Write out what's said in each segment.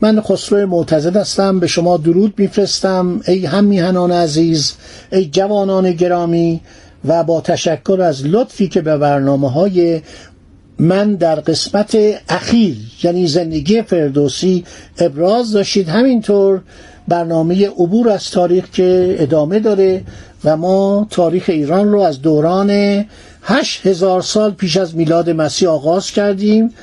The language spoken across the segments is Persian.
من خسرو معتزد هستم به شما درود میفرستم ای هم میهنان عزیز ای جوانان گرامی و با تشکر از لطفی که به برنامه های من در قسمت اخیر یعنی زندگی فردوسی ابراز داشتید. همینطور برنامه عبور از تاریخ که ادامه داره و ما تاریخ ایران رو از دوران هشت هزار سال پیش از میلاد مسیح آغاز کردیم.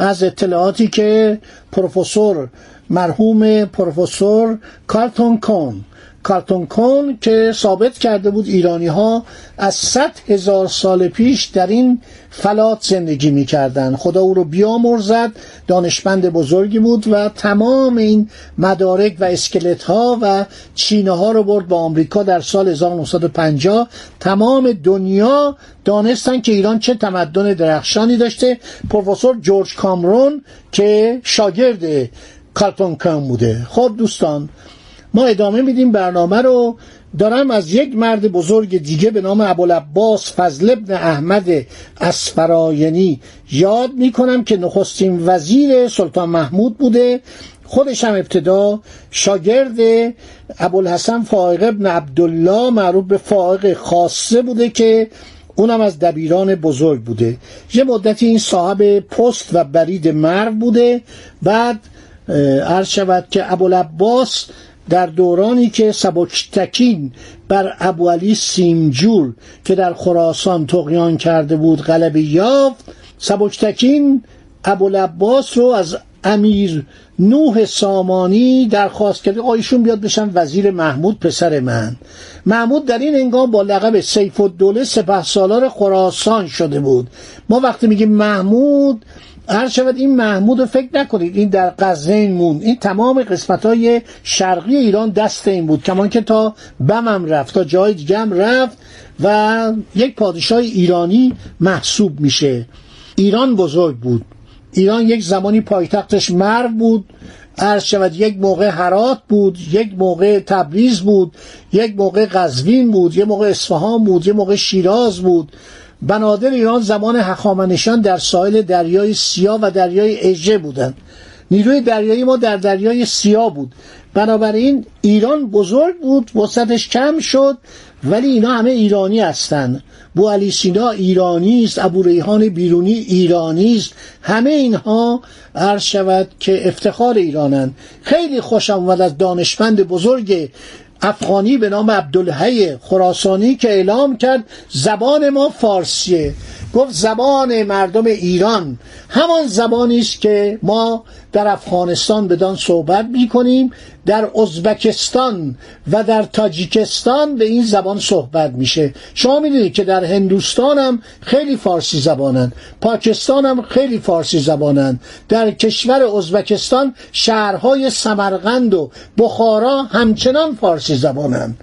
از اطلاعاتی که پروفسور مرحوم پروفسور کارتون کون کارتون کون که ثابت کرده بود ایرانی ها از صد هزار سال پیش در این فلات زندگی می‌کردند. خدا او رو بیامرزد دانشمند بزرگی بود و تمام این مدارک و اسکلت ها و چینه ها رو برد با آمریکا در سال 1950 تمام دنیا دانستن که ایران چه تمدن درخشانی داشته. پروفسور جورج کامرون که شاگرد کارتون کون بوده. خب دوستان ما ادامه میدیم برنامه رو. دارم از یک مرد بزرگ دیگه به نام ابوالعباس فضل ابن احمد اسفراینی یاد می‌کنم که نخستین وزیر سلطان محمود بوده. خودش هم ابتدا شاگرد ابوالحسن فائق ابن عبدالله معروف به فائق خاصه بوده که اونم از دبیران بزرگ بوده. یه مدتی این صاحب پست و برید مرو بوده. بعد عرض شود که ابوالعباس در دورانی که سبکتکین بر ابو علی سیمجور که در خراسان تقیان کرده بود غلبه یافت سبکتکین ابوالعباس رو از امیر نوح سامانی درخواست کرده آیشون بیاد بشن وزیر محمود پسر من. محمود در این انگام با لقب سیف الدوله سپه سالار خراسان شده بود. ما وقتی میگیم محمود هر شود این محمود رو فکر نکنید این در قزوین موند. این تمام قسمت های شرقی ایران دست این بود. کمان که تا بمم رفت تا جای دیگه رفت و یک پادشاه ایرانی محسوب میشه. ایران بزرگ بود. ایران یک زمانی پایتختش مرو بود. عرض شود یک موقع هرات بود یک موقع تبریز بود یک موقع قزوین بود یک موقع اصفهان بود یک موقع شیراز بود. بنادر ایران زمان هخامنشان در ساحل دریای سیاه و دریای اژه بودند. نیروی دریایی ما در دریای سیاه بود. بنابراین ایران بزرگ بود وسطش کم شد ولی اینا همه ایرانی هستند. بو علی سینا ایرانی است ابو ریحان بیرونی ایرانی است. همه اینها عرض شود که افتخار ایرانند. خیلی خوشم اومد از دانشمند بزرگ افغانی به نام عبدالحی خراسانی که اعلام کرد زبان ما فارسیه. گفت زبان مردم ایران. همان زبانی است که ما در افغانستان بدان صحبت می کنیم در ازبکستان و در تاجیکستان به این زبان صحبت میشه. شما می‌دونید که در هندوستان هم خیلی فارسی زبانند. پاکستان هم خیلی فارسی زبانند. در کشور ازبکستان شهرهای سمرقند و بخارا همچنان فارسی زبانند.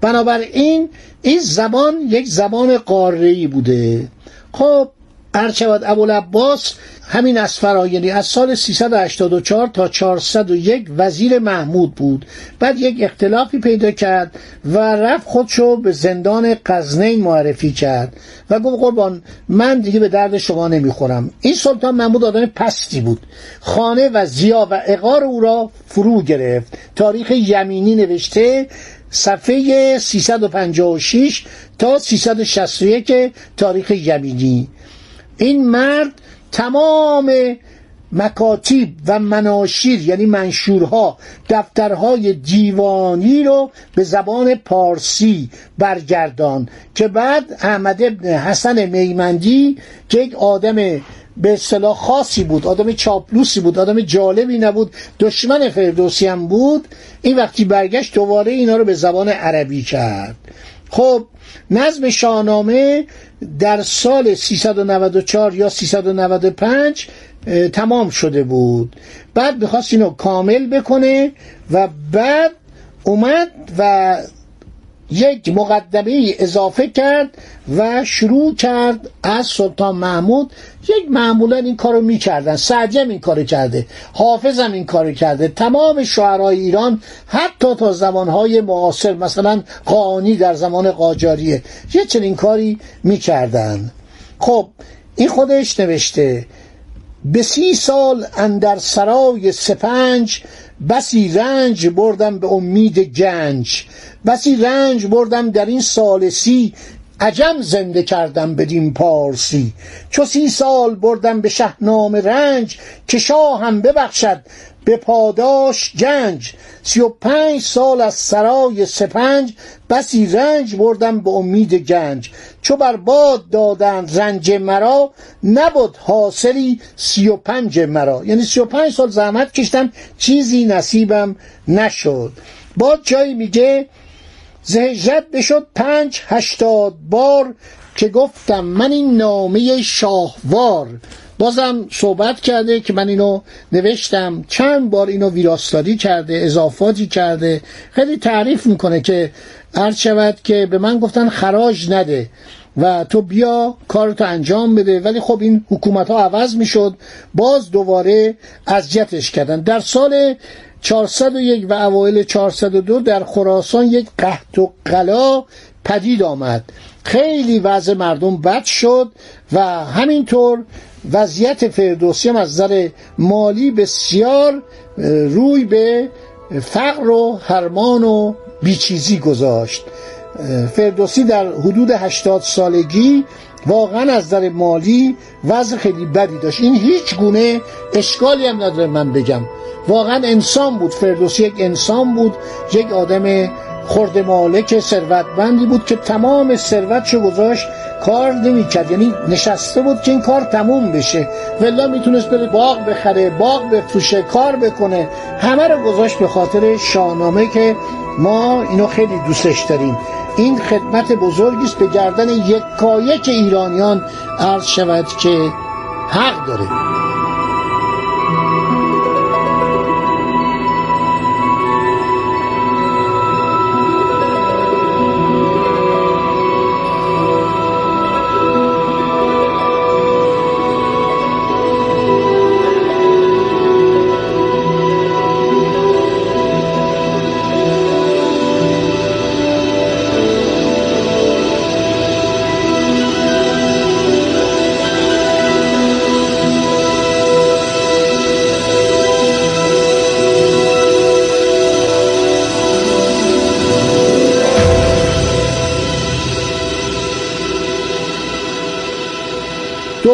بنابراین این زبان یک زبان قاره‌ای بوده. خب ارشود ابوالعباس همین اسفراینی از سال 384 تا 401 وزیر محمود بود. بعد یک اختلافی پیدا کرد و رفت خودشو به زندان قزنین معرفی کرد و گفت قربان من دیگه به درد شما نمی‌خورم. این سلطان محمود آدم پستی بود. خانه و زیا و اقار او را فرو گرفت. تاریخ یمینی نوشته صفحه 356 تا 361 تاریخ یمینی این مرد تمام مکاتیب و مناشیر یعنی منشورها دفترهای دیوانی رو به زبان پارسی برگردان که بعد احمد ابن حسن میمندی که یک آدم به اصطلاح خاصی بود آدم چاپلوسی بود آدم جالبی نبود دشمن فردوسی هم بود. این وقتی برگشت دوباره اینا رو به زبان عربی کرد. خب نظم شاهنامه در سال 394 یا 395 تمام شده بود. بعد می‌خواست اینو کامل بکنه و بعد اومد و یک مقدمه اضافه کرد و شروع کرد از سلطان محمود. یک معمولا این کارو می‌کردن. سعجم این کارو کرده حافظم این کارو کرده. تمام شعرهای ایران حتی تا زمانهای معاصر مثلا قانی در زمان قاجاریه یه چنین کاری می‌کردن. خب این خودش نوشته به سی سال اندر سرای سپنج بسی رنج بردم به امید گنج. بسی رنج بردم در این سال سی عجم زنده کردم بدین پارسی. چو سی سال بردم به شهنام رنج که شاه هم ببخشد. به پاداش گنج سی و پنج سال از سرای سپنج بسی رنج بردم به امید گنج. چو بر باد دادند رنج مرا نبود حاصلی سی و پنج مرا. یعنی سی و پنج سال زحمت کشتم چیزی نصیبم نشد. با جایی میگه زهجت بشد پنج هشتاد بار که گفتم من این نامه شاهوار. بازم صحبت کرده که من اینو نوشتم. چند بار اینو ویراستاری کرده اضافاتی کرده. خیلی تعریف می‌کنه که عرض شود که به من گفتن خراج نده و تو بیا کارتو انجام بده. ولی خب این حکومت ها عوض می‌شد. باز دوباره اذیتش کردن. در سال 401 و اوایل 402 در خراسان یک قحط و قلا پدید آمد. خیلی وضع مردم بد شد و همینطور وضعیت فردوسی هم از نظر مالی بسیار روی به فقر و هرمان و بیچیزی گذاشت. فردوسی در حدود 80 سالگی واقعا از نظر مالی وضع خیلی بدی داشت. این هیچ گونه اشکالی هم نداره من بگم. واقعا انسان بود. فردوسی یک انسان بود یک آدم خرد مالک ثروتمندی بود که تمام ثروتشو گذاشت کار نمی‌کرد. یعنی نشسته بود که این کار تموم بشه. ولا می‌تونست بره باغ بخره باغ بفروشه کار بکنه. همه رو گذاشت به خاطر شاهنامه که ما اینو خیلی دوستش داریم. این خدمت بزرگی است به گردن یکایک ایرانیان عرض شود که حق داره.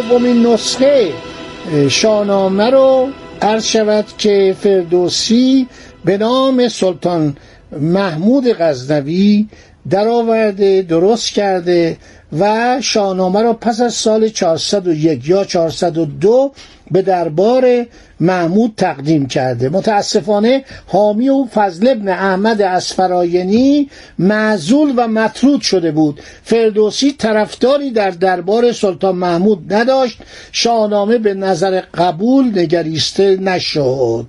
دومین نسخه شاهنامه رو عرض شود که فردوسی به نام سلطان محمود غزنوی درآورده درست کرده و شاهنامه را پس از سال 401 یا 402 به دربار محمود تقدیم کرده. متاسفانه حامی و فضل ابن احمد اسفراینی معزول و مطرود شده بود. فردوسی طرفداری در دربار سلطان محمود نداشت. شاهنامه به نظر قبول نگریسته نشد.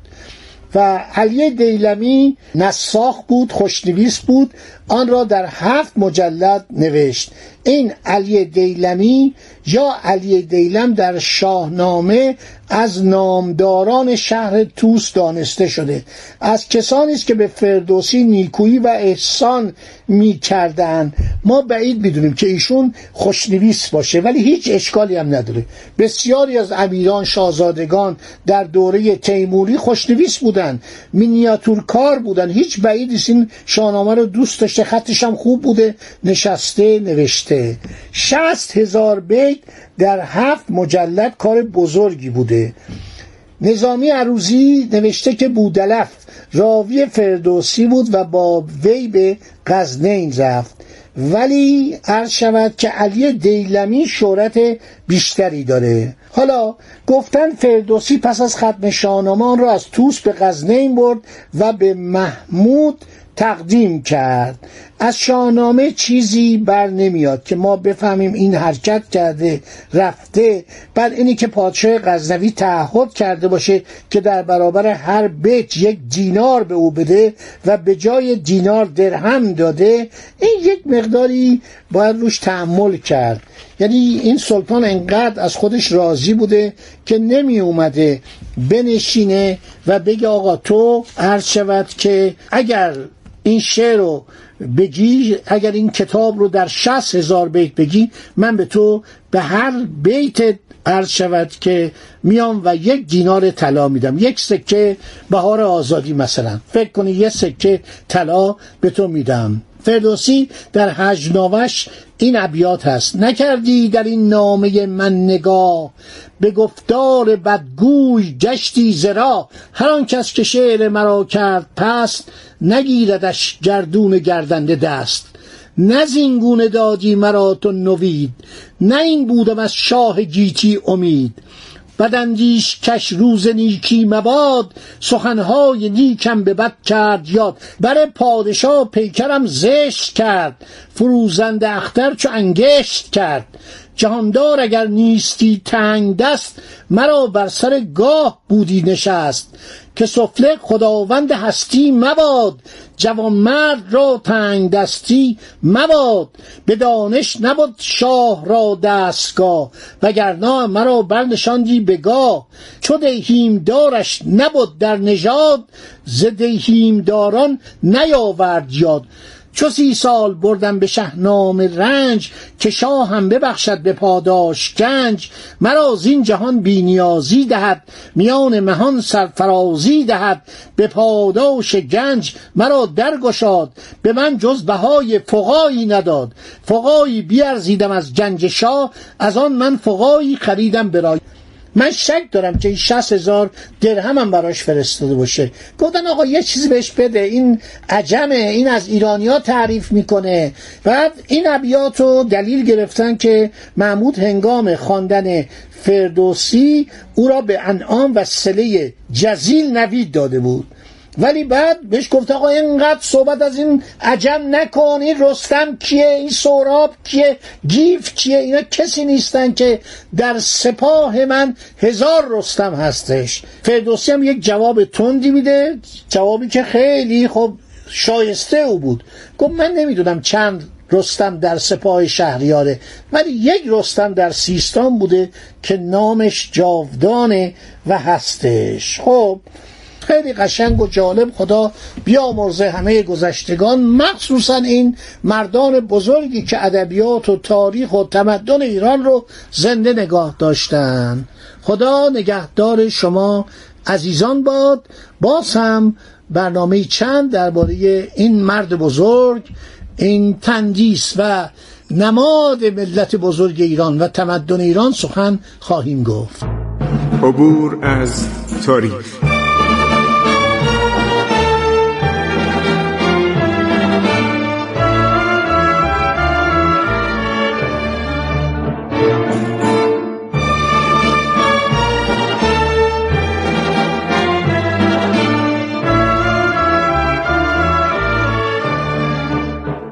و علی دیلمی نساخ بود خوشنویس بود آن را در هفت مجلد نوشت. این علی دیلمی یا علی دیلم در شاهنامه از نامداران شهر توس دانسته شده. از کسانی است که به فردوسی نیکویی و احسان می کردن. ما بعید می‌دونیم که ایشون خوشنویس باشه ولی هیچ اشکالی هم نداره. بسیاری از امیران شاهزادگان در دوره تیموری خوشنویس بودن مینیاتورکار بودن هیچ بعیدی این شاهنامه رو دوست داشته خطش هم خوب بوده نشسته نوشته. شست هزار بیت در هفت مجلد کار بزرگی بوده. نظامی عروزی نوشته که بودلف راوی فردوسی بود و با وی به غزنین رفت. ولی عرض شود که علی دیلمی شهرت بیشتری داره. حالا گفتن فردوسی پس از ختم شاهنامه را از توس به غزنین برد و به محمود تقدیم کرد. از شاهنامه چیزی بر نمیاد که ما بفهمیم این حرکت کرده رفته. بعد اینی که پادشاه غزنوی تعهد کرده باشه که در برابر هر بیت یک دینار به او بده و به جای دینار درهم داده این یک مقداری باید روش تحمل کرد. یعنی این سلطان انقدر از خودش راضی بوده که نمی اومده بنشینه و بگه آقا تو عرض شود که اگر این شعر رو بگی اگر این کتاب رو در شست هزار بیت بگی من به تو به هر بیت عرض شود که میام و یک دینار طلا میدم. یک سکه بهار آزادی مثلا. فکر کنی یه سکه طلا به تو میدم. فردوسی در هجناوش این ابیات هست. نکردی در این نامه من نگاه. به گفتار بدگوی گشتی زرا. هر آن کس که شعر مرا کرد پست نگیردش گردون گردنده دست. نه زینگونه دادی مرا تو نوید نه این بودم از شاه گیتی امید. بداندیش کش روز نیکی مباد سخنهای نیکم به بد کرد یاد. بر پادشاه پیکرم زشت کرد فروزند اختر چو انگشت کرد. جهاندار اگر نیستی تنگ دست مرا بر سر گاه بودی نشست. که سفله خداوند هستی مباد جوانمرد را تنگ دستی مباد. به دانش نبود شاه را دستگاه وگرنه مرا برنشاندی بگاه چو دیهیم دارش نبود در نژاد ز دیهیم داران نیاورد یاد. چو سی سال بردم به شهنام رنج که هم ببخشد به پاداش گنج. مرا زین جهان بینیازی دهد میان مهان سرفرازی دهد. به پاداش گنج مرا درگشاد به من جز بهای فقایی نداد. فقایی بیارزیدم از گنج شاه از آن من فقایی خریدم برای من شک دارم که این 60 هزار درهم هم براش فرستاده باشه. گفتن آقا یه چیزی بهش بده. این عجمه. این از ایرانیا تعریف می‌کنه. بعد این ابیات رو دلیل گرفتن که محمود هنگام خواندن فردوسی او را به انعام و سله جزیل نوید داده بود. ولی بعد بهش گفت آقا اینقدر صحبت از این عجم نکن این رستم کیه؟ این سوراب کیه؟ گیف کیه اینا کسی نیستن که در سپاه من هزار رستم هستش. فردوسی هم یک جواب تندی میده جوابی که خیلی خب شایسته او بود. گفت من نمی‌دونم چند رستم در سپاه شهریاره ولی یک رستم در سیستان بوده که نامش جاودانه و هستش. خب خیلی قشنگ و جالب خدا بیامرزه همه گذشتگان. مخصوصا این مردان بزرگی که ادبیات و تاریخ و تمدن ایران رو زنده نگاه داشتن. خدا نگهدار شما عزیزان باد. باز هم برنامه چند درباره این مرد بزرگ این تندیس و نماد ملت بزرگ ایران و تمدن ایران سخن خواهیم گفت. عبور از تاریخ.